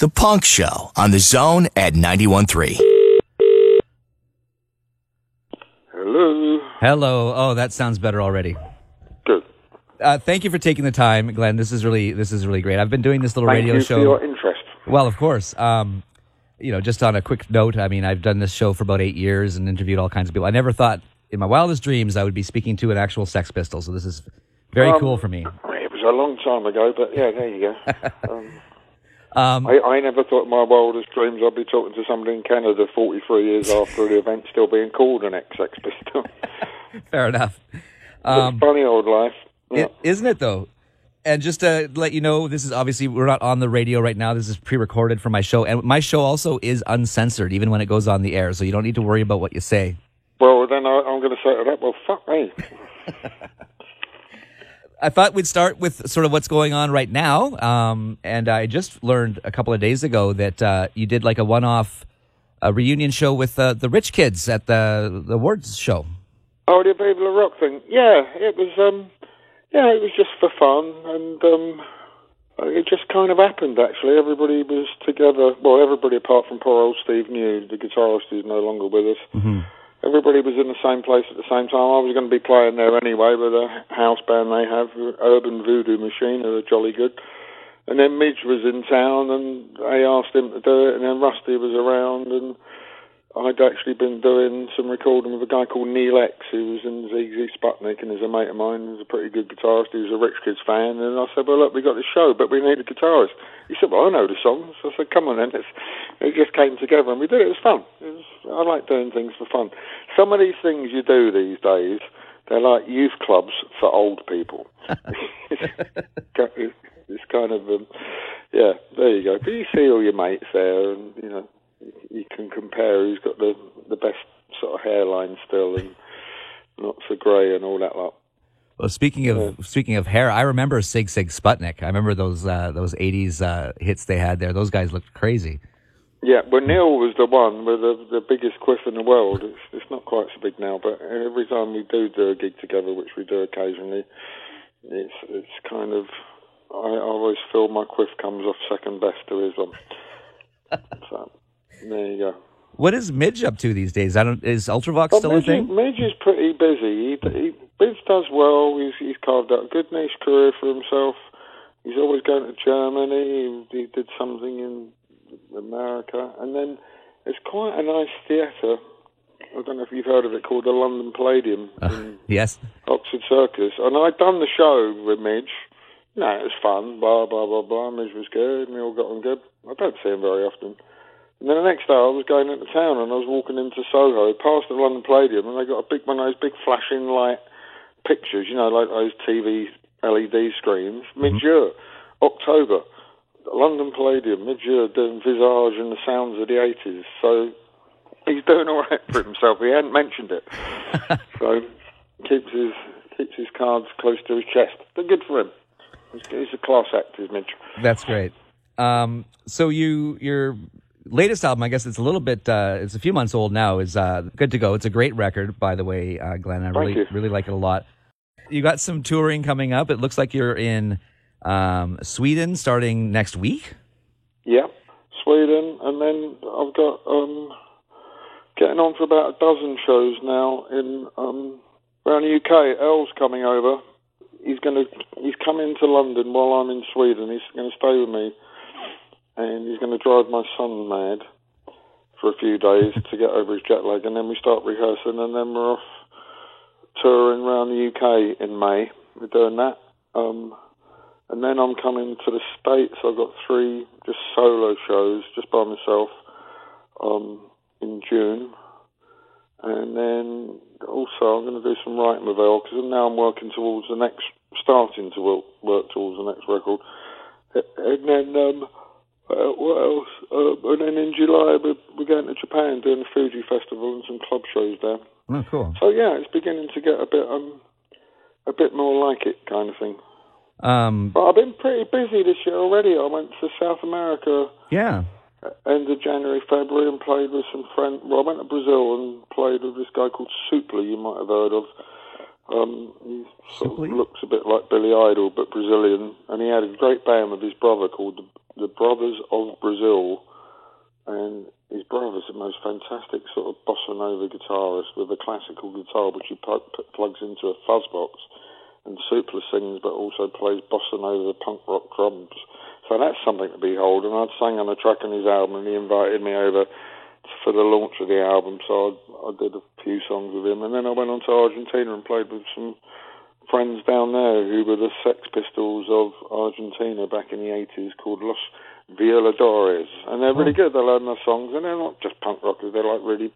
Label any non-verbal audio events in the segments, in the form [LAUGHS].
The Punk Show on the Zone at 91.3. Hello. Hello. Oh, that sounds better already. Good. Uh, thank you for taking the time, Glenn. This is really this is really great. I've been doing this little Thank radio you show. for your interest. Well, of course. Um, you know, just on a quick note, I mean, I've done this show for about eight years and interviewed all kinds of people. I never thought in my wildest dreams I would be speaking to an actual Sex Pistol. So this is very Um, cool for me. It was a long time ago, but yeah, there you go. [LAUGHS] um, Um, I, I never thought in my wildest dreams I'd be talking to somebody in Canada 43 years after the event still being called an ex-Sex Pistol. [LAUGHS] fair enough. It's Um, funny old life. Yeah. It, isn't it though? And just to let you know, this is obviously we're not on the radio right now. This is pre-recorded for my show, and my show also is uncensored, even when it goes on the air. So you don't need to worry about what you say. Well, then I, I'm going to say to that, well, fuck me. [LAUGHS] I thought we'd start with sort of what's going on right now. Um, and I just learned a couple of days ago that uh, you did like a one-off uh, reunion show with uh, the rich kids at the the awards show. Oh, the Vive Le Rock thing. Yeah, it was. Um, yeah, it was just for fun, and um, it just kind of happened. Actually, everybody was together. Well, everybody apart from poor old Steve New, the guitarist who's no longer with us. Mm-hmm. Everybody was in the same place at the same time. I was going to be playing there anyway with a house band they have, Urban Voodoo Machine, who are jolly good. And then Midge was in town, and they asked him to do it, and then Rusty was around, and I'd actually been doing some recording with a guy called Neal X, who was in Sigue Sigue Sputnik, and is a mate of mine. He's a pretty good guitarist. He was a Rich Kids fan, and I said, "Well, look, we got this show, but we need a guitarist." He said, "Well, I know the songs." I said, "Come on, then." It's, it just came together, and we did it. It was fun. It was, I like doing things for fun. Some of these things you do these days, they're like youth clubs for old people. it's, [LAUGHS] [LAUGHS] it's kind of, um, yeah, there you go. But you see all your mates there, and you know you can compare who's got the the best sort of hairline still and not so grey and all that lot. Well, speaking of speaking of hair, I remember Sigue Sigue Sputnik. I remember those uh, those '80s uh, hits they had there. Those guys looked crazy. Yeah, well, Neal was the one with the, the biggest quiff in the world. It's, it's not quite so big now, but every time we do do a gig together, which we do occasionally, it's it's kind of I always feel my quiff comes off second best to his one. [LAUGHS] so there you go. What is Midge up to these days? I don't. Is Ultravox still Midge, a thing? Midge is pretty busy. He, he, Midge does well. He's, he's carved out a good niche career for himself. He's always going to Germany. He, he did something in America. And then there's quite a nice theatre. I don't know if you've heard of it called the London Palladium uh, in Yes. Oxford Circus. And I'd done the show with Midge. No, it was fun. Blah, blah, blah, blah. Midge was good. And we all got on good. I don't see him very often. And then the next day I was going into town and I was walking into Soho, past the London Palladium, and they got a big one of those big flashing light pictures, you know, like those TV LED screens. Midge Ure, October, London Palladium, Midge Ure, doing Visage and the sounds of the 80s. So he's doing all right for himself. He hadn't mentioned it. [LAUGHS] so keeps his keeps his cards close to his chest. But good for him. He's, he's a class act, is Mitch. That's great. Um, so you your latest album, I guess it's a little bit, uh, it's a few months old now. Is uh, good to go. It's a great record, by the way, uh, Glenn. I really you. really like it a lot. You got some touring coming up. It looks like you're in um, Sweden starting next week. Yeah, Sweden, and then I've got um, getting on for about a dozen shows now in um, around the UK. El's coming over. He's going to he's coming to London while I'm in Sweden. He's going to stay with me, and he's going to drive my son mad for a few days to get over his jet lag, and then we start rehearsing, and then we're off touring around the UK in May. We're doing that. Um, and then I'm coming to the States. I've got three just solo shows, just by myself, um, in June. And then also I'm going to do some writing with Elle, because now I'm working towards the next, starting to work, work towards the next record. And then, um, uh, what else? Uh, and then in July we're, we're going to Japan, doing the Fuji Festival and some club shows there. Oh, cool. So yeah, it's beginning to get a bit, um, a bit more like it kind of thing. Um, But I've been pretty busy this year already. I went to South America yeah. end of January, February, and played with some friends. Well, I went to Brazil and played with this guy called Supla, you might have heard of. Um, he sort of looks a bit like Billy Idol, but Brazilian. And he had a great band with his brother called the, the Brothers of Brazil, and his brother's the most fantastic sort of bossa nova guitarist with a classical guitar which he pl- plugs into a fuzz box and Supla sings but also plays bossa nova punk rock drums. So that's something to behold. And I'd sang on a track on his album and he invited me over for the launch of the album. So I, I did a few songs with him and then I went on to Argentina and played with some friends down there who were the Sex Pistols of Argentina back in the 80s called Los Violadores, and they're really hmm. good. They learn their songs, and they're not just punk rockers. They're like really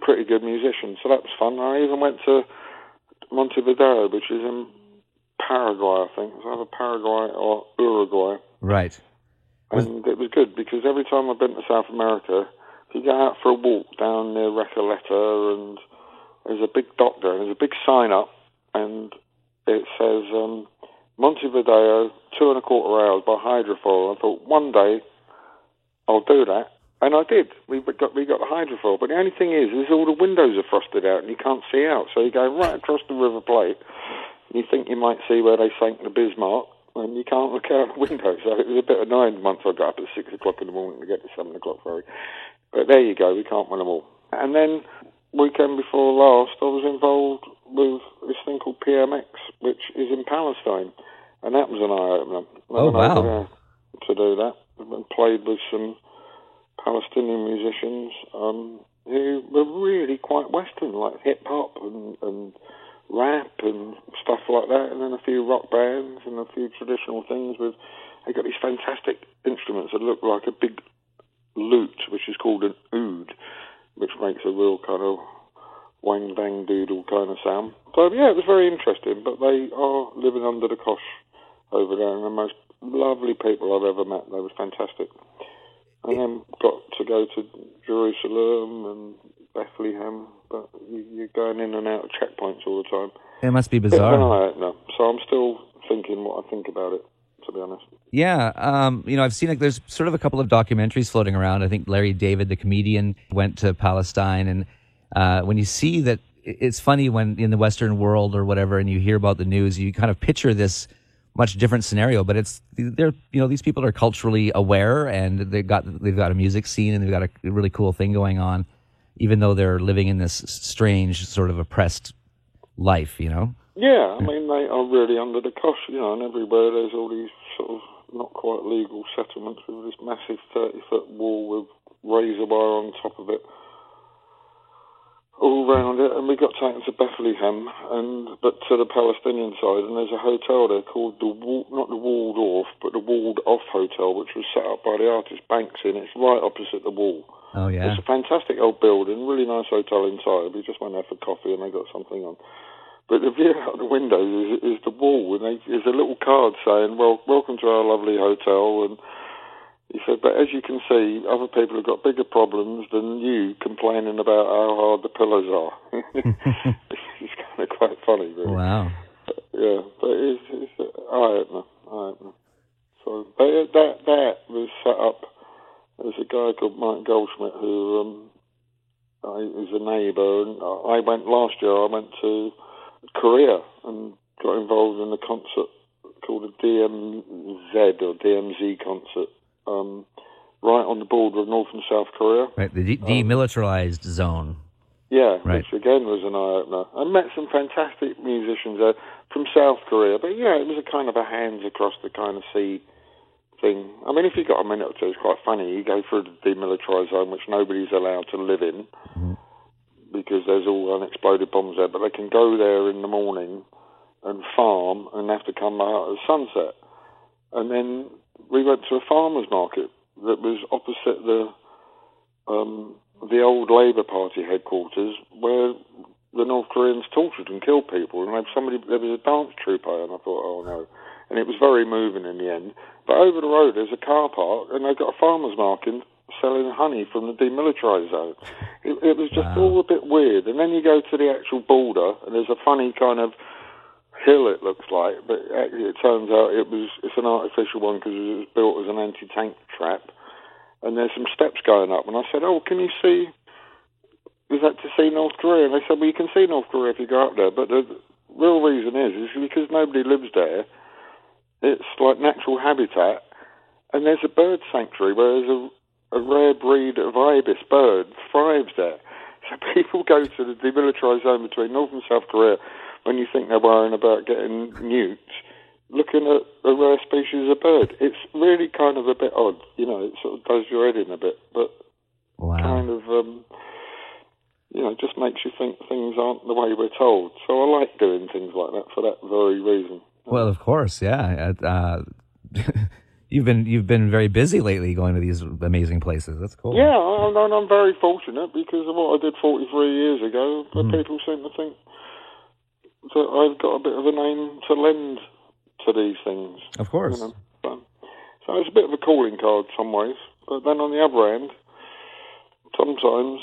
pretty good musicians. So that was fun. I even went to Montevideo, which is in Paraguay, I think. It's either Paraguay or Uruguay. Right. And it was good because every time I've been to South America, if you go out for a walk down near Recoleta, and there's a big doctor, and there's a big sign up, and it says um, Montevideo, two and a quarter hours by hydrofoil. I thought one day I'll do that, and I did. We got we got the hydrofoil, but the only thing is, is all the windows are frosted out and you can't see out. So you go right across the River Plate. And you think you might see where they sank the Bismarck, and you can't look out the window. So it was a bit annoying once I got up at six o'clock in the morning to get to seven o'clock ferry. But there you go. We can't win them all. And then weekend before last, I was involved with this thing called PMX, which is in Palestine, and that was an eye opener. Oh, wow. To do that, and played with some Palestinian musicians um, who were really quite Western, like hip hop and, and rap and stuff like that, and then a few rock bands and a few traditional things. With they got these fantastic instruments that look like a big lute, which is called an oud, which makes a real kind of wang bang doodle kind of sound. So yeah, it was very interesting. But they are living under the cosh over there, and the most lovely people I've ever met. They were fantastic. And then got to go to Jerusalem and Bethlehem, but you're going in and out of checkpoints all the time. It must be bizarre. No, so I'm still thinking what I think about it. To be honest. Yeah, um, you know, I've seen like there's sort of a couple of documentaries floating around. I think Larry David, the comedian, went to Palestine, and uh, when you see that, it's funny when in the Western world or whatever, and you hear about the news, you kind of picture this much different scenario. But it's they're you know these people are culturally aware, and they've got they've got a music scene, and they've got a really cool thing going on, even though they're living in this strange sort of oppressed life. You know. Yeah, I mean they are really under the cosh, you know, and everywhere there's all these sort of not quite legal settlements with this massive thirty foot wall with razor wire on top of it all round it, and we got taken to Bethlehem, and but to the Palestinian side, and there's a hotel there called the Wall, not the Walled Off, but the Walled Off Hotel, which was set up by the artist Banksy, and it's right opposite the wall. Oh yeah, it's a fantastic old building, really nice hotel inside. We just went there for coffee, and they got something on. But the view [LAUGHS] out the windows is, is the wall, and they, there's a little card saying, "Well, welcome to our lovely hotel," and he said, but as you can see, other people have got bigger problems than you complaining about how hard the pillows are. [LAUGHS] it's kind of quite funny, really. Wow. Yeah, but it's, it's eye opener, eye opener. So that, that that was set up. There's a guy called Mike Goldschmidt who um, I, is a neighbour, and I went last year. I went to Korea and got involved in a concert called a DMZ or DMZ concert um, right on the border of North and South Korea. Right, the de- um, demilitarized zone. Yeah, Right. which again was an eye opener. I met some fantastic musicians there from South Korea, but yeah, it was a kind of a hands across the kind of sea thing. I mean, if you've got a minute or two, it's quite funny. You go through the demilitarized zone, which nobody's allowed to live in mm-hmm. because there's all unexploded bombs there, but they can go there in the morning and farm and have to come out at sunset. And then we went to a farmer's market that was opposite the um, the old Labour Party headquarters, where the North Koreans tortured and killed people. And was somebody, there was a dance troupe and I thought, oh no. And it was very moving in the end. But over the road, there's a car park, and they've got a farmer's market selling honey from the demilitarized zone. It, it was just Wow. all a bit weird. And then you go to the actual border, and there's a funny kind of hill it looks like, but actually it turns out it was it's an artificial one because it was built as an anti-tank trap, and there's some steps going up. And I said, "Oh, can you see? Is that to see North Korea?" And they said, "Well, you can see North Korea if you go up there, but the real reason is is because nobody lives there. It's like natural habitat." and there's a bird sanctuary where there's a, a rare breed of ibis bird thrives there. [LAUGHS] So people go to the demilitarized zone between North and South Korea when you think they're worrying about getting nuked, looking at a rare species of bird. It's really kind of a bit odd, you know. It sort of does your head in a bit, but Wow. kind of, um, you know, just makes you think things aren't the way we're told. So I like doing things like that for that very reason. Well, of course, yeah. Uh, [LAUGHS] you've been you've been very busy lately, going to these amazing places. That's cool. Yeah, I'm, I'm very fortunate because of what I did 43 years ago. But people seem to think that I've got a bit of a name to lend to these things. of course. You know, so, so it's a bit of a calling card some ways. But then on the other end, sometimes,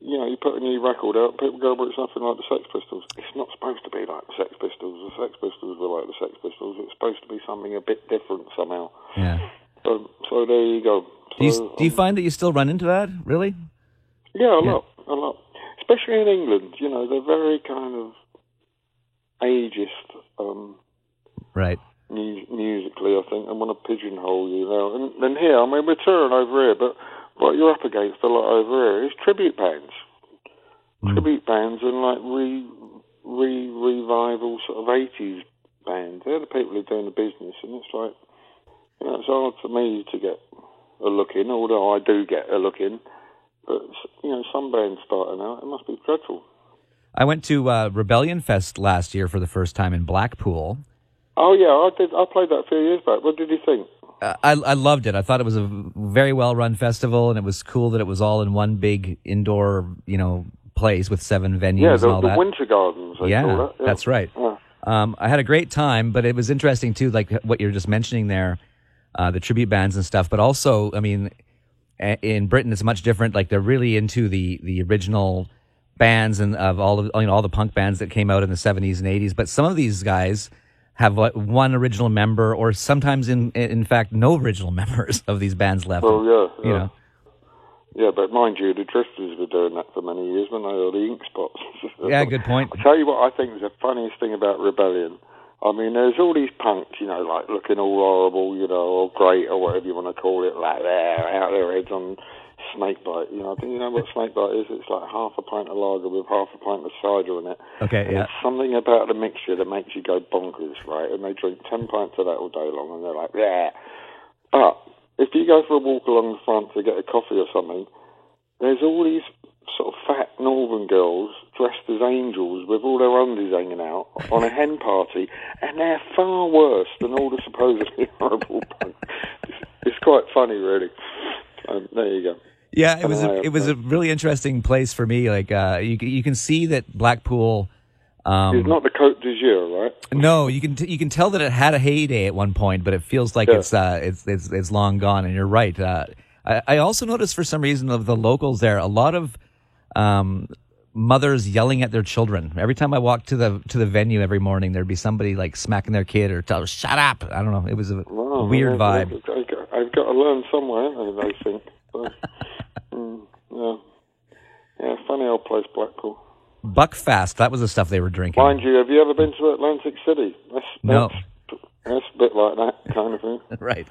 you know, you put a new record out, people go, well, it's nothing like the Sex Pistols. It's not supposed to be like the Sex Pistols. The Sex Pistols were like the Sex Pistols. It's supposed to be something a bit different somehow. Yeah. So, so there you go. Do you do you um, find that you still run into that? Really? Yeah, a Yeah. lot, a lot. Especially in England, you know, they're very kind of ageist um, Right. mu- musically, I think, and want to pigeonhole you now. And then here, I mean, we're touring over here, but what you're up against a lot over here is tribute bands, tribute bands, and like re re revival sort of '80s bands. They're the people who are doing the business, and it's like, you know, it's hard for me to get a look in, although I do get a look in. But you know, some bands starting out, it must be dreadful. I went to uh, Rebellion Fest last year for the first time in Blackpool. Oh yeah, I did. I played that a few years back. What did you think? Uh, I I loved it. I thought it was a very well run festival, and it was cool that it was all in one big indoor, you know, place with seven venues Yeah, and the, all the that. Winter Gardens. Yeah, that. yeah. that's right. Yeah. Um, I had a great time, but it was interesting too, like what you're just mentioning there, uh, the tribute bands and stuff. But also, I mean, a- in Britain, it's much different. Like they're really into the the original bands and of all of you know all the punk bands that came out in the 70s and 80s. But some of these guys have what, one original member, or sometimes in in fact no original [LAUGHS] members of these bands left. Well, yeah, you yeah. know. Yeah, but mind you, the Drifters were doing that for many years, when they? Or the Ink Spots. [LAUGHS] Yeah, good point. I'll tell you what I think is the funniest thing about Rebellion. I mean, there's all these punks, you know, like looking all horrible, you know, or great, or whatever you want to call it, like there, out their heads on snakebite. You know, do you know what snakebite is? It's like half a pint of lager with half a pint of cider in it. Okay, And yeah. There's something about the mixture that makes you go bonkers, right? And they drink 10 pints of that all day long, and they're like, yeah. But if you go for a walk along the front to get a coffee or something, there's all these sort of fat northern girls dressed as angels with all their undies hanging out on a hen party, and they're far worse than all the supposedly [LAUGHS] horrible punks. It's, it's quite funny, really. Um, there you go. Yeah, it was a, it was a really interesting place for me. Like uh, you you can see that Blackpool. Um, It's not the Cote d'Azur, right? No, you can t- you can tell that it had a heyday at one point, but it feels like Yeah. it's uh it's it's it's long gone. And you're right. Uh, I, I also noticed for some reason of the locals there, a lot of um, mothers yelling at their children. Every time I walked to the to the venue every morning, there'd be somebody like smacking their kid or tell "shut up." I don't know. It was a Wow, weird vibe. I've got, I've got to learn somewhere, I, think. [LAUGHS] Mm, yeah. yeah, funny old place, Blackpool. Buckfast. That was the stuff they were drinking. Mind you, have you ever been to Atlantic City? That's, No. That's, that's a bit like that kind of thing. [LAUGHS] right.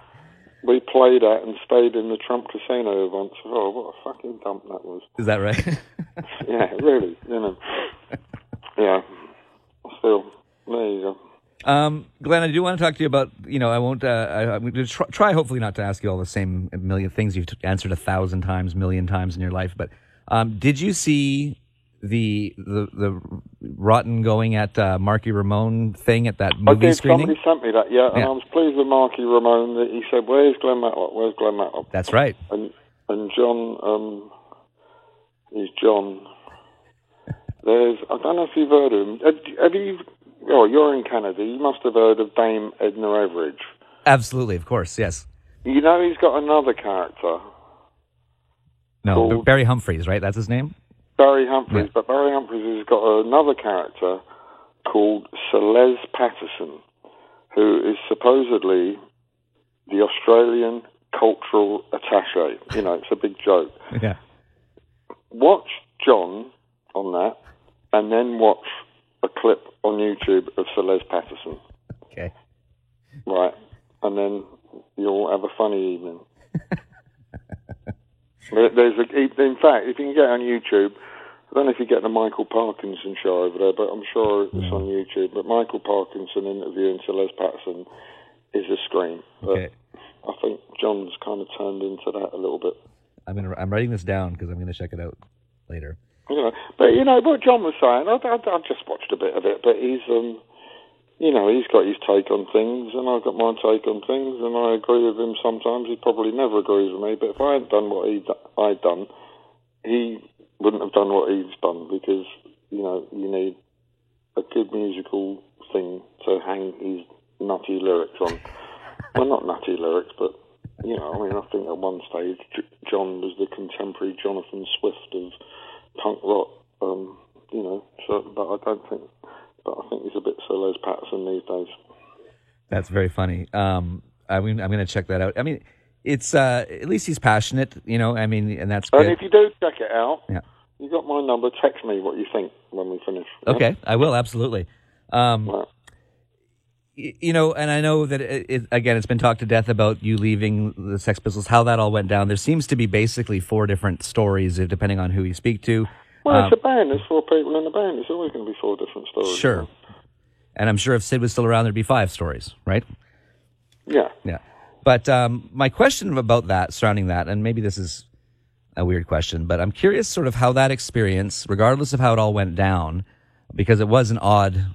We played at and stayed in the Trump Casino once. Oh, what a fucking dump that was. Is that right? [LAUGHS] Yeah, really, you know. [LAUGHS] Yeah. Still, there you go. Um, Glenn, I do want to talk to you about, you know, I won't, uh, I, I'm going to try, try hopefully not to ask you all the same million things you've t- answered a thousand times, million times in your life, but um, did you see the the the rotten going at uh, Marky Ramone thing at that I movie did. screening? Somebody sent me that, yeah, and Yeah. I was pleased with Marky Ramone that he said, "Where's Glenn Matlock? Where's Glenn Matlock?" That's right. and and John um is John. There's I don't know if you've heard of him. Have, have you? Oh, you're in Canada. You must have heard of Dame Edna Everage. Absolutely, of course, yes. You know he's got another character, No. Barry Humphries, right? That's his name? Barry Humphries, Yeah. but Barry Humphries has got another character called Sir Les Patterson, who is supposedly the Australian cultural attaché. You know, it's a big joke. [LAUGHS] Yeah. watch John on that, and then watch a clip on YouTube of Sir Les Patterson, Okay. right? And then you'll have a funny evening. [LAUGHS] There's a, in fact, if you can get on YouTube, I don't know if you get the Michael Parkinson show over there, but I'm sure it's mm. on YouTube. But Michael Parkinson interviewing Sir Les Patterson is a scream. But Okay. I think John's kind of turned into that a little bit. I'm gonna I'm writing this down because I'm gonna check it out later. But you know what John was saying. I, I, I just watched a bit of it, but he's um, you know, he's got his take on things, and I've got my take on things, and I agree with him sometimes. He probably never agrees with me, but if I hadn't done what he I'd done, he wouldn't have done what he's done because you know you need a good musical thing to hang his nutty lyrics on. [LAUGHS] well, not nutty lyrics, but you know, I mean, I think at one stage John was the contemporary Jonathan Swift of punk rock. Um, you know, so but I don't think, but I think he's a bit Sir Les Patterson these days. That's very funny. Um, I mean, I'm gonna check that out. I mean, it's uh, at least he's passionate, you know. I mean, and that's And good. if you do check it out, Yeah. you got my number. Text me what you think when we finish. yeah? Okay, I will absolutely. Um, Right. y- you know, and I know that it, it, again, it's been talked to death about you leaving the Sex Pistols, how that all went down. There seems to be basically four different stories, uh, depending on who you speak to. Well, Um, it's a band. There's four people in the band. It's always going to be four different stories. Sure. And I'm sure if Sid was still around, there'd be five stories, right? Yeah. Yeah. But um, my question about that, surrounding that, and maybe this is a weird question, but I'm curious sort of how that experience, regardless of how it all went down, because it was an odd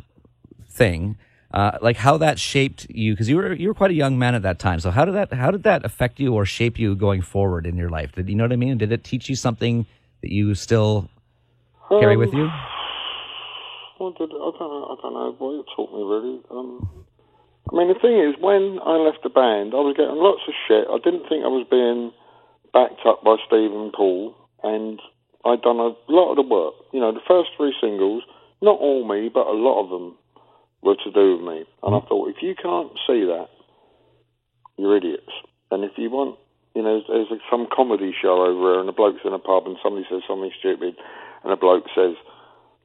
thing, uh, like how that shaped you, because you were you were quite a young man at that time. So how did that how did that affect you or shape you going forward in your life? Did you know what I mean? Did it teach you something that you still carry Um, with you? [SIGHS] Did, I don't know. I don't know what it taught me really. Um, I mean, the thing is, when I left the band, I was getting lots of shit. I didn't think I was being backed up by Steve and Paul, and I'd done a lot of the work. You know, the first three singles, not all me, but a lot of them were to do with me. And I thought, if you can't see that, you're idiots. And if you want, you know, there's, there's some comedy show over here, and the bloke's in a pub, and somebody says something stupid, and a bloke says,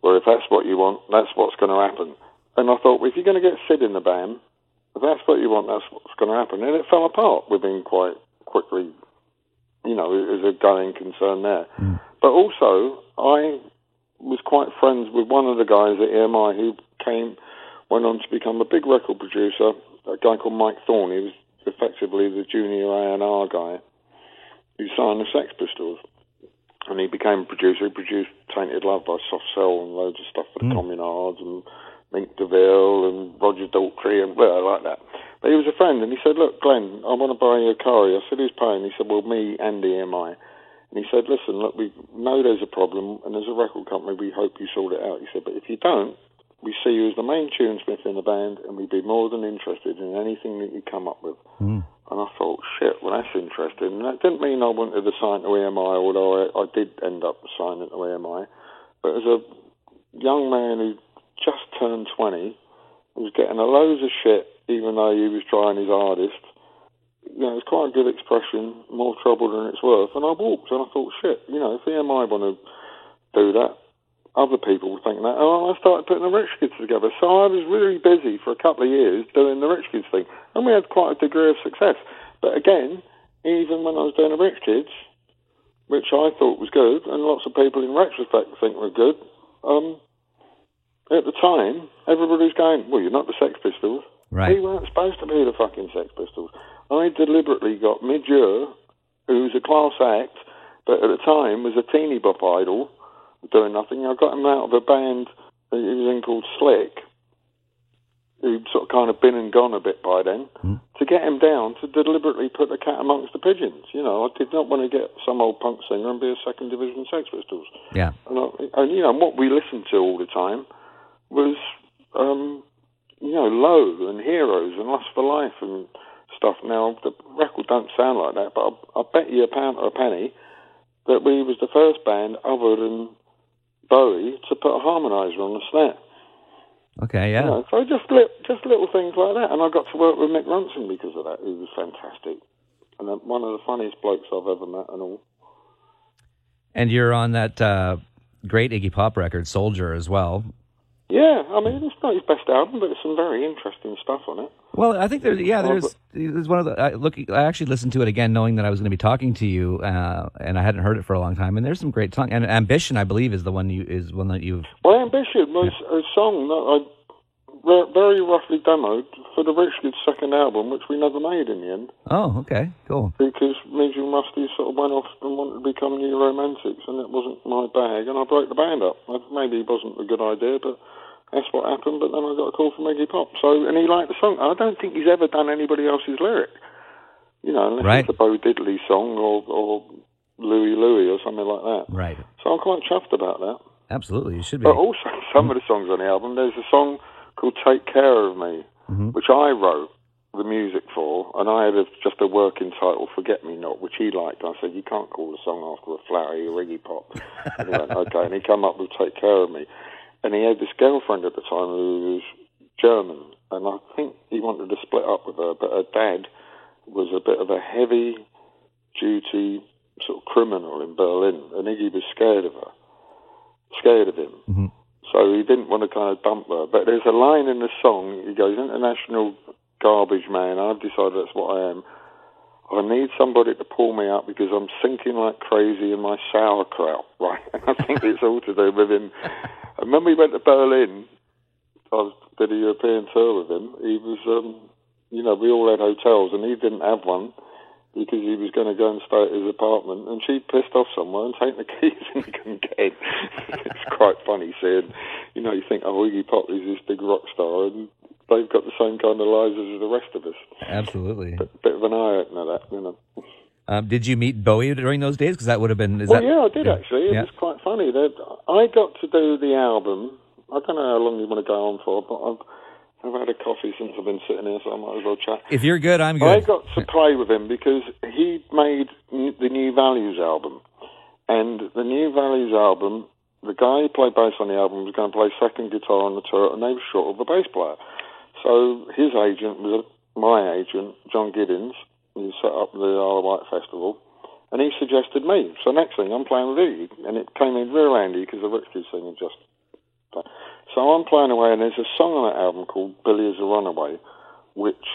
well, if that's what you want, that's what's going to happen. And I thought, well, if you're going to get Sid in the band, if that's what you want, that's what's going to happen. And it fell apart within quite quickly, you know, as a going concern there. Hmm. But also, I was quite friends with one of the guys at EMI who came, went on to become a big record producer, a guy called Mike Thorne. He was effectively the junior A&R guy who signed the Sex Pistols. And he became a producer. He produced Tainted Love by Soft Cell and loads of stuff for the hmm. Communards and Mink DeVille and Roger Daltrey and well, like that. But he was a friend and he said, Look, Glenn, I want to buy you a car. I said, Who's paying? He said, Well, me and EMI. And he said, Listen, look, we know there's a problem and there's a record company. We hope you sort it out. He said, But if you don't, we see you as the main tunesmith in the band and we'd be more than interested in anything that you come up with. And I thought, shit, well, that's interesting. And that didn't mean I wanted to sign to EMI, although I, I did end up signing to EMI. But as a young man who just turned 20, was getting a loads of shit, even though he was trying his hardest. You know, it's quite a good expression, more trouble than it's worth. And I walked, and I thought, shit, you know, if EMI want to do that, other people will think that. And I started putting the Rich Kids together. So I was really busy for a couple of years doing the Rich Kids thing. And we had quite a degree of success. But again, even when I was doing the Rich Kids, which I thought was good, and lots of people in retrospect think were good, um, at the time, everybody was going, well, you're not the Sex Pistols. Right. We weren't supposed to be the fucking Sex Pistols. I deliberately got Midge, who's a class act, but at the time was a teeny bop idol, doing nothing. I got him out of a band that he was in called Slik, who'd sort of kind of been and gone a bit by then, to get him down to deliberately put the cat amongst the pigeons. You know, I did not want to get some old punk singer and be a second division Sex Pistols. Yeah. And, I, and you know, what we listened to all the time was, um, you know, Low and Heroes and Lust for Life and stuff. Now, the record don't sound like that, but I, I bet you a pound or a penny that we was the first band other than Bowie to put a harmonizer on the snare. Okay. Yeah. You know, so just li- just little things like that. And I got to work with Mick Ronson because of that. He was fantastic. And uh, one of the funniest blokes I've ever met and all. And you're on that uh, great Iggy Pop record, Soldier, as well. Yeah, I mean, it's not his best album, but there's some very interesting stuff on it. Well, I think there's yeah, there's there's one of the I, look. I actually listened to it again, knowing that I was going to be talking to you, uh, and I hadn't heard it for a long time. And there's some great song. And Ambition, I believe, is the one you is one that you've. Well, Ambition was a song that I re- very roughly demoed for the Rich Kids second album, which we never made in the end, Oh, okay, cool. because and Rusty sort of went off and wanted to become new romantics, and it wasn't my bag, and I broke the band up. Maybe it wasn't a good idea, but that's what happened. But then I got a call from Iggy Pop, so and he liked the song. I don't think he's ever done anybody else's lyric, you know, unless Right. it's a Bo Diddley song or or Louie Louie or something like that. Right, So I'm quite chuffed about that. absolutely, you should be. But also, [LAUGHS] some of the songs on the album, there's a song called "Take Care of Me," mm-hmm. which I wrote the music for, and I had a, just a working title, "Forget Me Not," which he liked. I said, "You can't call the song after a flowery Iggy Pop." [LAUGHS] and he went, "Okay," and he came up with "Take Care of Me," and he had this girlfriend at the time who was German, and I think he wanted to split up with her, but her dad was a bit of a heavy duty sort of criminal in Berlin, and Iggy was scared of her, scared of him. Mm-hmm. So he didn't want to kind of dump her. But there's a line in the song, he goes, International garbage man, I've decided that's what I am. I need somebody to pull me up because I'm sinking like crazy in my sauerkraut, [LAUGHS] right? And I think it's all to do with him. And when we went to Berlin, I did a European tour with him. He was, um, you know, we all had hotels and he didn't have one because he was going to go and stay at his apartment. And she pissed off somewhere and taken the keys [LAUGHS] and he couldn't get in. it's quite funny seeing, you know, you think, oh, Iggy Pop is this big rock star and they've got the same kind of lives as the rest of us. Absolutely. Bit of an eye opener, that, you know. Um, did you meet Bowie during those days? Because that would have been. Is Well, that, yeah, I did actually. It Yeah. was quite funny. That I got to do the album. I don't know how long you want to go on for, but I've, I've had a coffee since I've been sitting here, so I might as well chat. If you're good, I'm good. I got to play with him because he made the New Values album, and the New Values album. The guy who played bass on the album was going to play second guitar on the tour, and they were short of a bass player. So his agent was my agent, John Giddings, who set up the Isle of Wight Festival, and he suggested me. So next thing, I'm playing with Iggy, and it came in real handy because the Rich Kids thing had just. So I'm playing away, and there's a song on that album called "Billy is a Runaway," which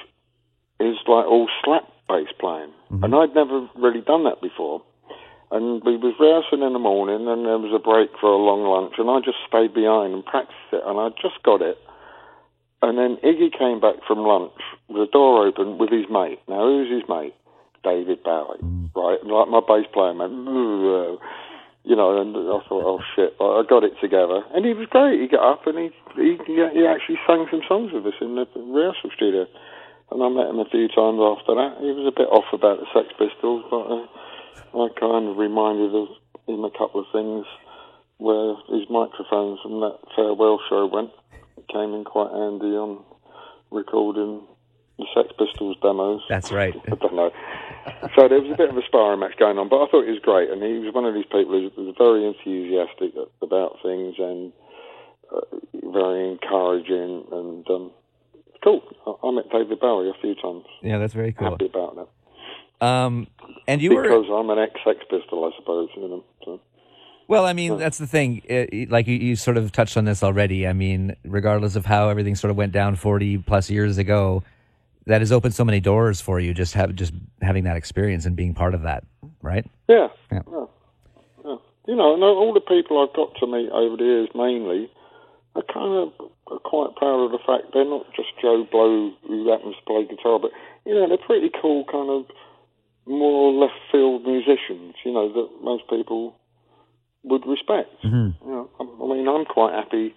is like all slap bass playing, mm-hmm. and I'd never really done that before. And we was rehearsing in the morning, and there was a break for a long lunch, and I just stayed behind and practiced it, and I just got it. And then Iggy came back from lunch with the door open with his mate. Now, who's his mate? David Bowie, mm. right? And like my bass player, man, you know, and I thought, oh shit, I I got it together. And he was great. He got up and he he, he actually sang some songs with us in the rehearsal studio. And I met him a few times after that. He was a bit off about the Sex Pistols, but uh, I kind of reminded of him a couple of things where his microphones from that farewell show went. It came in quite handy on recording the Sex Pistols demos. That's right. [LAUGHS] I don't know. So there was a bit of a sparring match going on, but I thought he was great, and he was one of these people who was very enthusiastic about things and uh, very encouraging and um, cool. I, I met David Bowie a few times. Yeah, that's very cool. Happy about that Um, and you were because I'm an ex-Sex Pistol, I suppose. You know. So. Well, I mean, that's the thing. It, like you, you sort of touched on this already. I mean, regardless of how everything sort of went down 40 plus years ago, that has opened so many doors for you just have just having that experience and being part of that, right? Yeah. Yeah. yeah. Yeah. You know, and all the people I've got to meet over the years, mainly, are kind of are quite proud of the fact they're not just Joe Blow who happens to play guitar, but you know, they're pretty cool, kind of more left field musicians. You know that most people would respect. Mm-hmm. You know, I mean, I'm quite happy.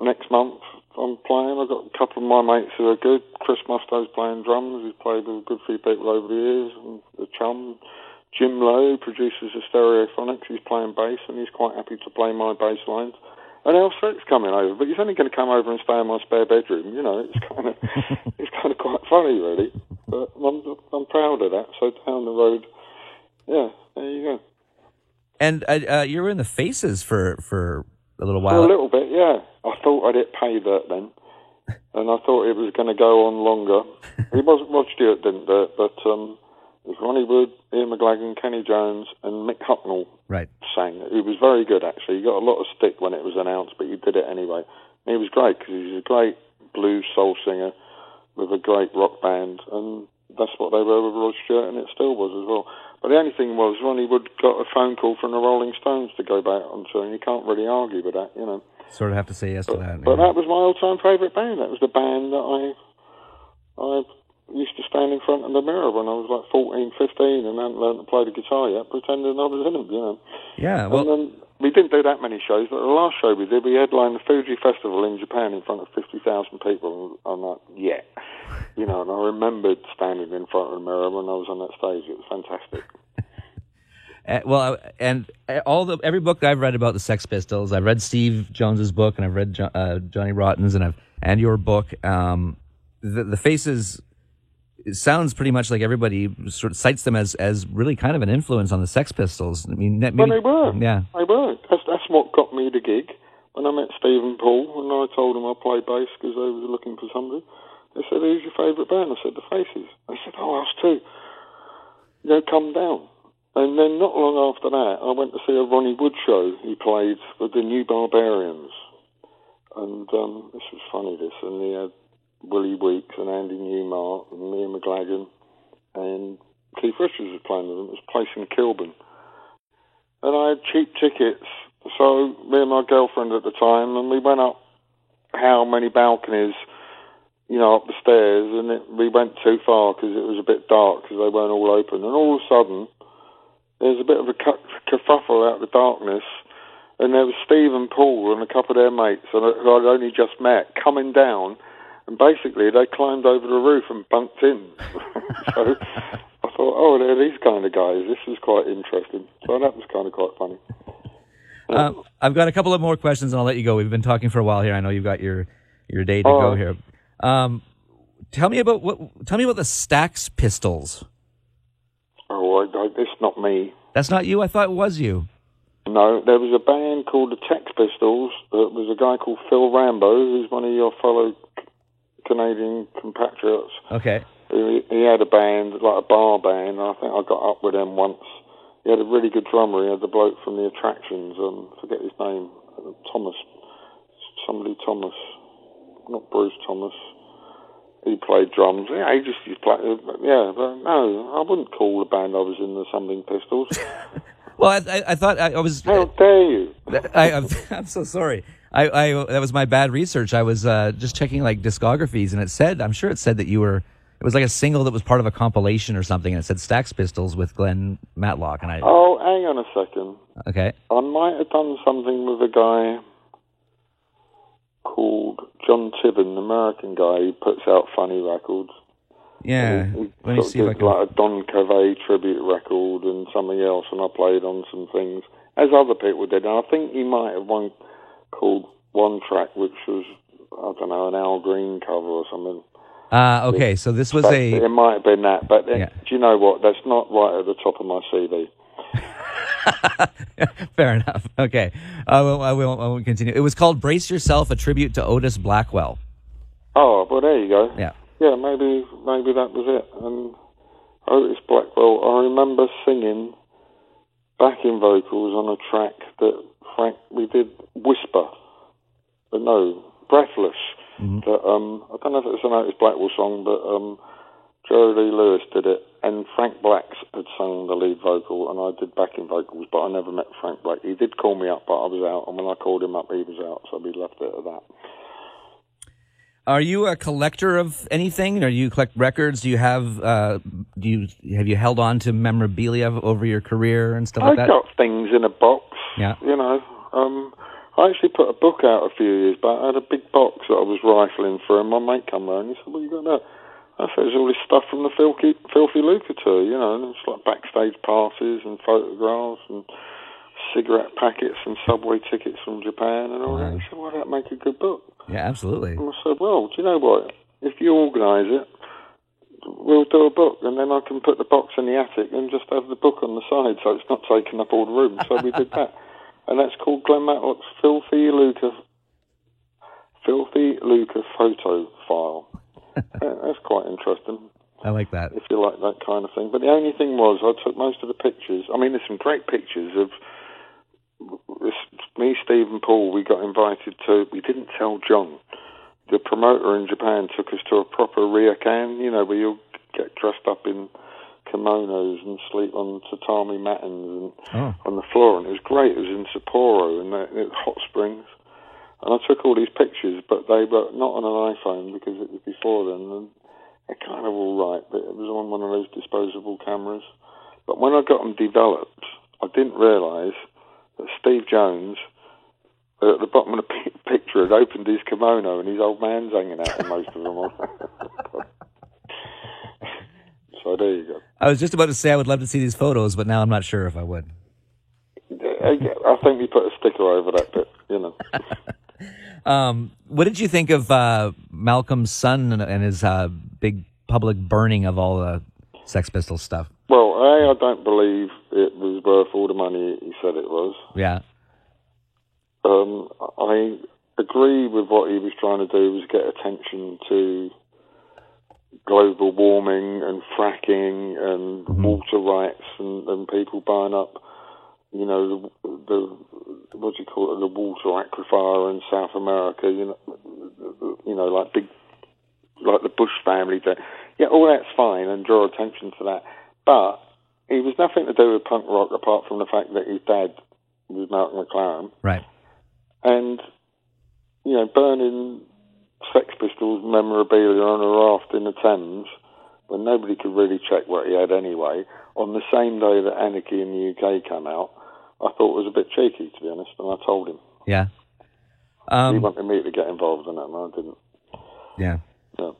Next month, I'm playing. I've got a couple of my mates who are good. Chris Musto's playing drums. He's played with a good few people over the years. And the chum, Jim Lowe, produces the Stereophonics. He's playing bass, and he's quite happy to play my bass lines. And Al coming over, but he's only going to come over and stay in my spare bedroom. You know, it's kind of [LAUGHS] it's kind of quite funny, really. But I'm I'm proud of that. So down the road, yeah, there you go. And uh, uh, you were in the Faces for for a little For while. a little bit, yeah. I thought I'd hit pay dirt then, and I thought it was going to go on longer. it wasn't Rod Stewart didn't do it, but um, it was Ronnie Wood, Ian McLagan, Kenny Jones, and Mick Hucknall right. sang. He was very good, actually. He got a lot of stick when it was announced, but he did it anyway. And he was great because he's a great blues soul singer with a great rock band, and that's what they were with Rod Stewart, and it still was as well. But the only thing was, Ronnie Wood got a phone call from the Rolling Stones to go back on tour, and you can't really argue with that, you know. Sort of have to say yes but, to that. But yeah. that was my all-time favourite band. That was the band that I I used to stand in front of the mirror when I was like 14, 15 and hadn't learned to play the guitar yet, pretending I was in them, you know. yeah, and well, then we didn't do that many shows, but the last show we did, we headlined the Fuji Festival in Japan in front of 50,000 people. And I'm like, yeah. You know, and I remembered standing in front of the mirror when I was on that stage. It was fantastic. Uh, well, and uh, all the every book I've read about the Sex Pistols, I've read Steve Jones's book, and I've read jo- uh, Johnny Rotten's, and I've and your book. Um, the, the faces it sounds pretty much like everybody sort of cites them as as really kind of an influence on the Sex Pistols. I mean, maybe, Well, they were. yeah, They were. That's, that's what got me the gig. When I met Stephen Paul and I told him I played bass because they was looking for somebody, they said, who's your favourite band? I said, The Faces. They said, oh, us too. You know, come down. And then not long after that, I went to see a Ronnie Wood show he played with the New Barbarians. And um, this was funny, this. And he had Willie Weeks and Andy Newmark and Mia McLagan and Keith Richards was playing with them. It was a place in Kilburn. And I had cheap tickets. So me and my girlfriend at the time, and we went up how many balconies, you know, up the stairs, and it, we went too far because it was a bit dark because they weren't all open. And all of a sudden, there was a bit of a kerfuffle out of the darkness, and there was Steve and Paul and a couple of their mates and who I'd only just met coming down, and basically they climbed over the roof and bumped in. [LAUGHS] so I thought, oh, they're these kind of guys. This is quite interesting. So that was kind of quite funny. Um, I've got a couple of more questions, and I'll let you go. We've been talking for a while here. I know you've got your your day to Oh. go here. Um, tell me about what? Tell me about the Stax Pistols. Oh, I, I, it's not me. That's not you. I thought it was you. No, there was a band called the Tex Pistols. There was a guy called Phil Rambo, who's one of your fellow Canadian compatriots. Okay. He, he had a band, like a bar band. and I think I got up with him once. He had a really good drummer. He had the bloke from the Attractions. Um, forget his name. Thomas. Somebody Thomas. Not Bruce Thomas. He played drums. Yeah, he just used to play. Yeah, but no, I wouldn't call the band I was in the Something Pistols. [LAUGHS] Well, I, I, I thought I, I was. How dare you? [LAUGHS] I, I'm, I'm so sorry. I, I that was my bad research. I was uh, just checking like discographies, and it said I'm sure it said that you were. It was like a single that was part of a compilation or something, and it said Stax Pistols with Glenn Matlock, and I. Oh, hang on a second. Okay. I might have done something with a guy called John an American guy who puts out funny records. Yeah. He Let me sort see if I did can. like a Don Covay tribute record and something else, and I played on some things as other people did. And I think he might have one called one track, which was I don't know an Al Green cover or something. Uh, okay, so this was But a. it might have been that, but then, Yeah. do you know what? That's not right at the top of my CD. [LAUGHS] Fair enough. Okay, I will, I will. I won't continue. It was called "Brace Yourself," a tribute to Otis Blackwell. Oh, well, there you go. Yeah. Yeah, maybe maybe that was it. And Otis Blackwell, I remember singing backing vocals on a track that Frank we did Whisper, but no, Breathless. That um, I don't know if it was an Otis Blackwell song, but um, Jerry Lee Lewis did it, and Frank Black had sung the lead vocal, and I did backing vocals, but I never met Frank Black. He did call me up, but I was out, and when I called him up, he was out, so we left it at that. Are you a collector of anything? Or do you collect records? Do you have? Uh, do you have you held on to memorabilia over your career and stuff like that? I got things in a box. Yeah. You know, um, I actually put a book out a few years back. I had a big box that I was rifling through, and my mate come round and he said, "What you got there?" I said, "It's all this stuff from the Filthy, Filthy Lucre tour, you know, and it's like backstage passes and photographs and cigarette packets and subway tickets from Japan and all that." He said, "Well, that make a good book." Yeah, absolutely. And I said, well, do you know what? If you organise it, we'll do a book, and then I can put the box in the attic and just have the book on the side, so it's not taking up all the room. So we did that, [LAUGHS] and that's called Glenn Matlock's Filthy Lucre, Filthy Lucre photo file. That's quite interesting I like that. if you like that kind of thing. But the only thing was, I took most of the pictures. I mean, there's some great pictures of me, Steve, and Paul, we got invited to. We didn't tell John. The promoter in Japan took us to a proper ryokan, you know, where you get dressed up in kimonos and sleep on tatami mattings and Oh. on the floor, and it was great. It was in Sapporo and it was hot springs. And I took all these pictures, but they were not on an iPhone because it was before then. And they're kind of all right, but it was on one of those disposable cameras. But when I got them developed, I didn't realise that Steve Jones, uh, at the bottom of the picture, had opened his kimono and his old man's hanging out in most of them. [LAUGHS] so there you go. I was just about to say I would love to see these photos, but now I'm not sure if I would. I I think we put a sticker over that bit, you know. [LAUGHS] Um, what did you think of uh, Malcolm's son and, and his uh, big public burning of all the Sex Pistols stuff? Well, A, I don't believe it was worth all the money he said it was. Yeah. Um, I agree with what he was trying to do was get attention to global warming and fracking and water rights and, and people buying up, you know, the, the what do you call it, the water aquifer in South America, you know, you know, like big, like the Bush family. Yeah, all that's fine and draw attention to that, but it was nothing to do with punk rock apart from the fact that his dad was Malcolm McLaren Right. and you know burning Sex Pistols memorabilia on a raft in the Thames when nobody could really check what he had anyway. On the same day that Anarchy in the UK came out, I thought it was a bit cheeky to be honest, and I told him Yeah. he Um, wanted me to get involved in it, and I didn't. yeah. No.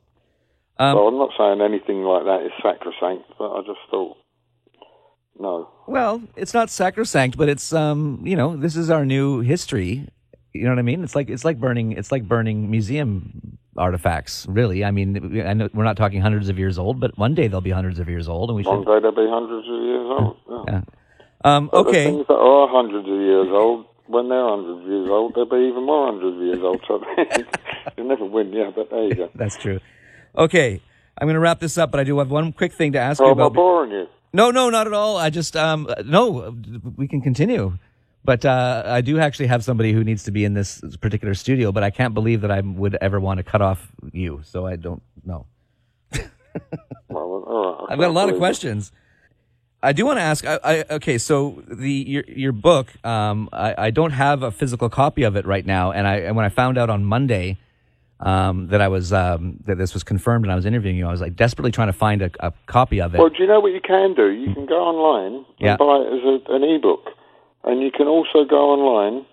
Um, so I'm not saying anything like that is sacrosanct, but I just thought no. Well, it's not sacrosanct, but it's um, you know, this is our new history. You know what I mean? It's like it's like burning it's like burning museum artifacts. Really, I mean, I know we're not talking hundreds of years old, but one day they'll be hundreds of years old, and we One should. day they'll be hundreds of years old. Yeah. Yeah. Um, okay. things that are hundreds of years old, when they're hundreds of years old, they'll be even more hundreds of years old. So [LAUGHS] you never win, yeah. But there you go. [LAUGHS] That's true. Okay, I'm going to wrap this up, but I do have one quick thing to ask So you am I about. boring you? No, no, not at all. I just um, no, we can continue. But uh, I do actually have somebody who needs to be in this particular studio, but I can't believe that I would ever want to cut off you. So I don't know. [LAUGHS] Well, all right. I I've got a lot of questions. it. I do want to ask. I, I okay, so the your your book. Um, I, I don't have a physical copy of it right now, and I and when I found out on Monday, um, that I was um, that this was confirmed, and I was interviewing you, I was like desperately trying to find a, a copy of it. Well, do you know what you can do? You can go online Yeah. buy it as a, an e-book, and you can also go online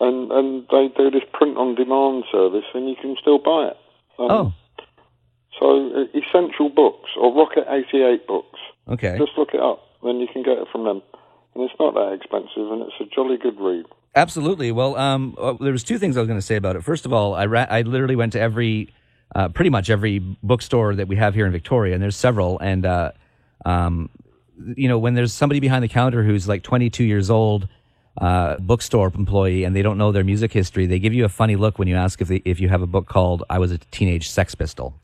and and they do this print on demand service, and you can still buy it. Um, oh, So uh, Essential Books or Rocket 88 Books. Okay. Just look it up, then you can get it from them. And it's not that expensive, and it's a jolly good read. Absolutely. Well, um, uh, there was two things I was going to say about it. First of all, I ra- I literally went to every, uh, pretty much every bookstore that we have here in Victoria, and there's several. And uh, um, you know, when there's somebody behind the counter who's like 22 years old, uh, bookstore employee, and they don't know their music history, they give you a funny look when you ask if they, if you have a book called "I Was a Teenage Sex Pistol."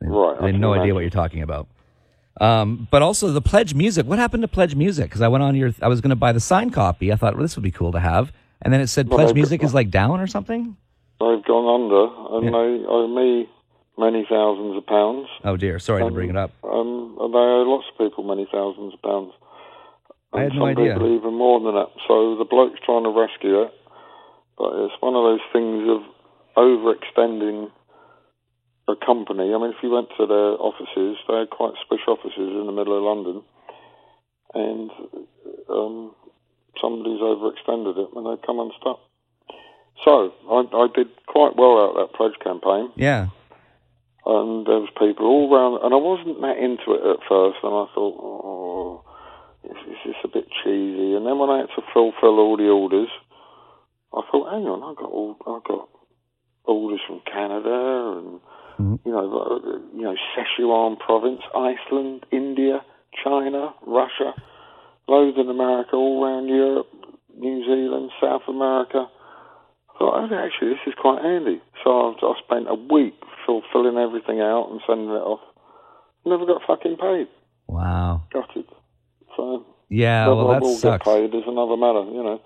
Right. They have no idea what you're talking about. Um, but also the pledge music. What happened to pledge music? Because I went on your, I was going to buy the signed copy. I thought well, this would be cool to have, and then it said Well, pledge music is like down or something. They've gone under, and they owe me many thousands of pounds. Oh dear, sorry to bring it up. Um, and they owe lots of people many thousands of pounds. I And had no idea. people even more than that. So the bloke's trying to rescue it, but it's one of those things of overextending a company. I mean, if you went to their offices, they had quite special offices in the middle of London, and um, somebody's overextended it and they come unstuck. So I, I did quite well out of that pledge campaign Yeah, and there was people all round, and I wasn't that into it at first, and I thought, oh, is, is this a bit cheesy? And then when I had to fulfil all the orders, I thought, hang on, I got all, I got orders from Canada and Mm-hmm. you know, you know, Sichuan province, Iceland, India, China, Russia, loads in America, all around Europe, New Zealand, South America. I thought, oh, actually, this is quite handy. So I, I spent a week filling everything out and sending it off. Never got fucking paid. wow. Got it. So Yeah, well that sucks. paid is another matter, you know.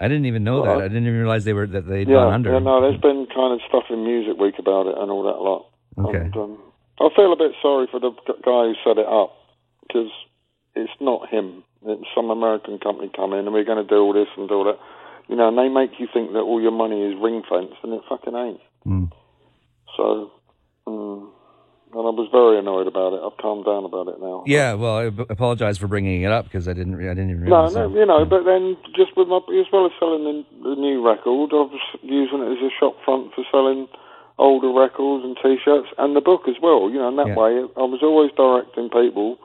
I didn't even know Well, that. I didn't even realize they were that they'd Yeah, gone under. yeah, no, there's been kind of stuff in Music Week about it and all that lot. Okay. And, um, I feel a bit sorry for the guy who set it up because it's not him. It's some American company come in and we're going to do all this and do all that. You know, and they make you think that all your money is ring fenced and it fucking ain't. Mm. So, mm, and I was very annoyed about it. I've calmed down about it now. Yeah, well, I apologize for bringing it up because I didn't. I didn't even No, realize. no, you know, but then just with my, as well as selling the, the new record, I was using it as a shop front for selling older records and T-shirts and the book as well. You know, and that Yeah. way I was always directing people.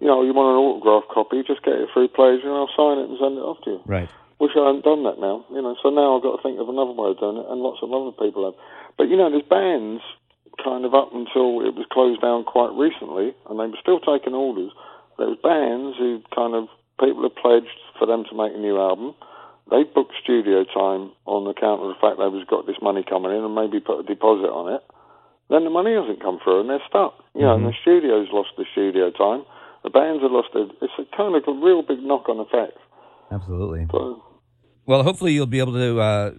You know, you want an autograph copy, just get it through Pleasure and I'll sign it and send it off to you. Right. Wish I hadn't done that now. You know, so now I've got to think of another way of doing it, and lots of other people have. But you know, there's bands kind of up until it was closed down quite recently, and they were still taking orders. There was bands who kind of people had pledged for them to make a new album. They booked studio time on account of the fact they've got this money coming in and maybe put a deposit on it. Then the money hasn't come through and they're stuck. You know, and the studio's lost the studio time. The bands have lost it. It's a kind of a real big knock-on effect. Absolutely. So, Well, hopefully you'll be able to uh,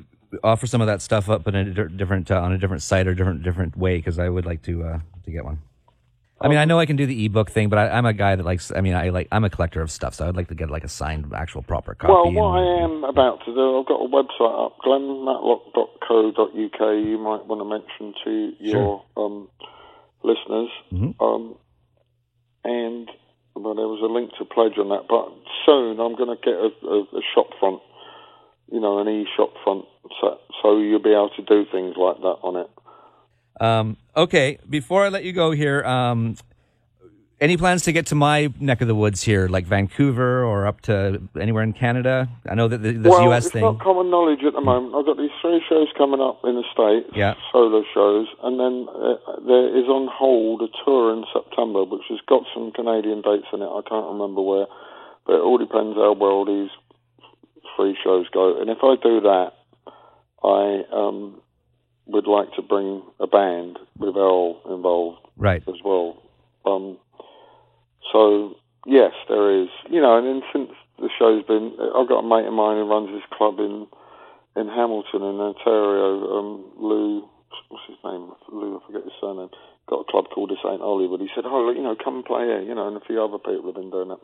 offer some of that stuff up in a different uh, on a different site or different different way because I would like to uh, to get one. I mean, I know I can do the ebook thing, but I, I'm a guy that likes. I mean, I like. I'm a collector of stuff, so I'd like to get like a signed, actual, proper copy. Well, what and- I am about to do, I've got a website up, glennmatlock.co.uk. You might want to mention to your um, listeners. Mhm. Um, and well, there was a link to pledge on that. But soon, I'm going to get a, a, a shop front, you know, an e-shop front, so, so you'll be able to do things like that on it. Um, okay, before I let you go here, um, any plans to get to my neck of the woods here, like Vancouver or up to anywhere in Canada? I know that th- this well, U.S. it's thing. not common knowledge at the moment. I've got these three shows coming up in the States, Yeah. solo shows, and then uh, there is on hold a tour in September, which has got some Canadian dates in it. I can't remember where, but it all depends how three shows go. And if I do that, I um, would like to bring a band with Earl involved right. as well. Um, so yes, there is. You know, and then since the show's been, I've got a mate of mine who runs this club in in Hamilton in Ontario. Um, Lou, what's his name? Lou, I forget his surname. Got a club called This Ain't Hollywood. He said, "Oh, you know, come and play here." You know, and a few other people have been doing that.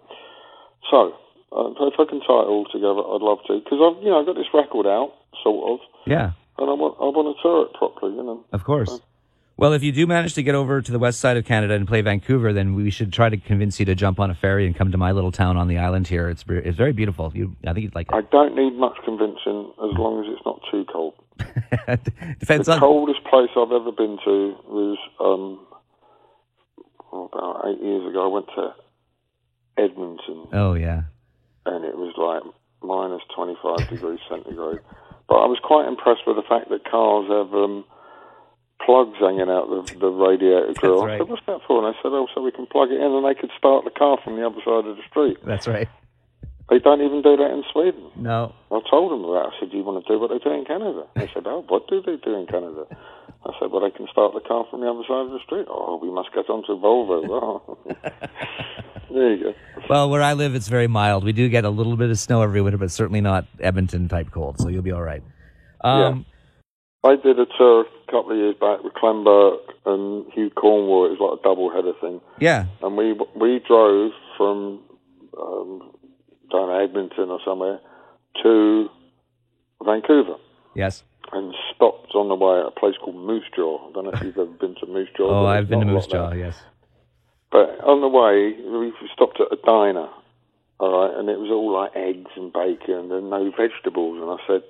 So. Uh, if I can tie it all together, I'd love to because I've, you know, I've got this record out, sort of, Yeah, and I want, I want to tour it properly, you know. of course. Well, if you do manage to get over to the west side of Canada and play Vancouver, then we should try to convince you to jump on a ferry and come to my little town on the island here. It's it's very beautiful. You, I think you'd like I don't need much convincing as long as it's not too cold. [LAUGHS] Depends the on. coldest place I've ever been to was um, oh, about eight years ago. I went to Edmonton, Oh yeah. And it was like minus 25 degrees centigrade. But I was quite impressed with the fact that cars have um, plugs hanging out the, the radiator grill. right. I said, "What's that for?" And I said, "Oh, so we can plug it in, and they could start the car from the other side of the street." That's right. They don't even do that in Sweden. No. I told them that. I said, "Do you want to do what they do in Canada?" They said, "Oh, what do they do in Canada?" I said, "Well, they can start the car from the other side of the street." Oh, we must get onto Volvo. Oh. [LAUGHS] there you go. Well, where I live, it's very mild. We do get a little bit of snow every winter, but certainly not Edmonton type cold. So you'll be all right. Um, I did a tour a couple of years back with Clem Burke and Hugh Cornwell. It was like a double header thing, yeah. and we we drove from um, down Edmonton or somewhere to Vancouver. Yes. And stopped on the way at a place called Moose Jaw. I don't know if you've ever been to Moose Jaw. Oh, I've been to Moose. Jaw. Yes. But on the way, we stopped at a diner, all right, and it was all like eggs and bacon and no vegetables. And I said,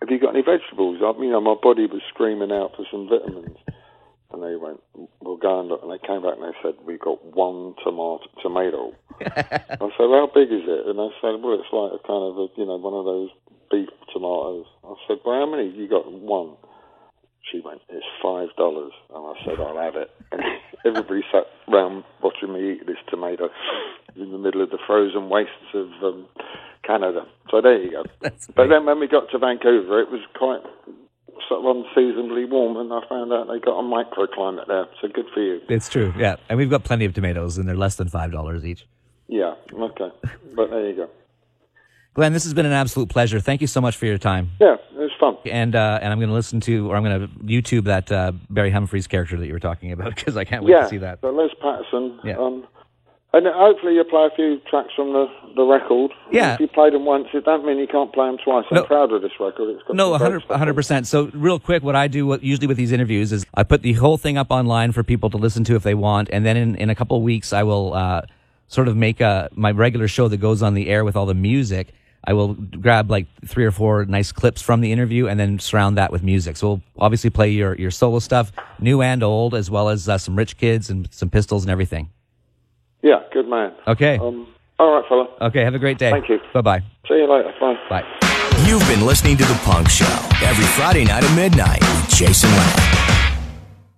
"Have you got any vegetables?" I, you know, my body was screaming out for some vitamins. [LAUGHS] And they went, "We'll go and look." And they came back and they said, "We've got one tomato." tomato. [LAUGHS] I said, "How big is it?" And they said, "Well, it's like a kind of a, you know, one of those beef tomatoes." I said, "Well, how many? You got one." She went, "It's five dollars," and I said, "I'll have it." And [LAUGHS] everybody sat round watching me eat this tomato in the middle of the frozen wastes of um, Canada. So there you go. [LAUGHS] That's But then when we got to Vancouver, it was quite sort of unseasonably warm, and I found out they got a microclimate there. So good for you. It's true. Yeah. And we've got plenty of tomatoes, and they're less than $5 each. Yeah, okay. But there you go. Glenn, this has been an absolute pleasure. Thank you so much for your time. Yeah, it was fun. And uh, and I'm going to listen to, or I'm going to YouTube that uh, Barry Humphries character that you were talking about [LAUGHS] because I can't wait yeah, to see that. So Les Patterson. Yeah. Um, and hopefully you play a few tracks from the, the record. Yeah. If you played them once, it don't mean you can't play them twice. I'm No. proud of this record. It's got No, some great 100 stuff on it. percent. So, real quick, what I do what, usually with these interviews is I put the whole thing up online for people to listen to if they want, and then in, in a couple of weeks I will uh, sort of make a my regular show that goes on the air with all the music. I will grab like three or four nice clips from the interview and then surround that with music. So we'll obviously play your your solo stuff, new and old, as well as uh, some Rich Kids and some Pistols and everything. Yeah, good man. Okay. Um, all right, fella. Okay. Have a great day. Thank you. Bye bye. See you later. Bye. Bye. You've been listening to The Punk Show every Friday night at midnight with Jason Lang.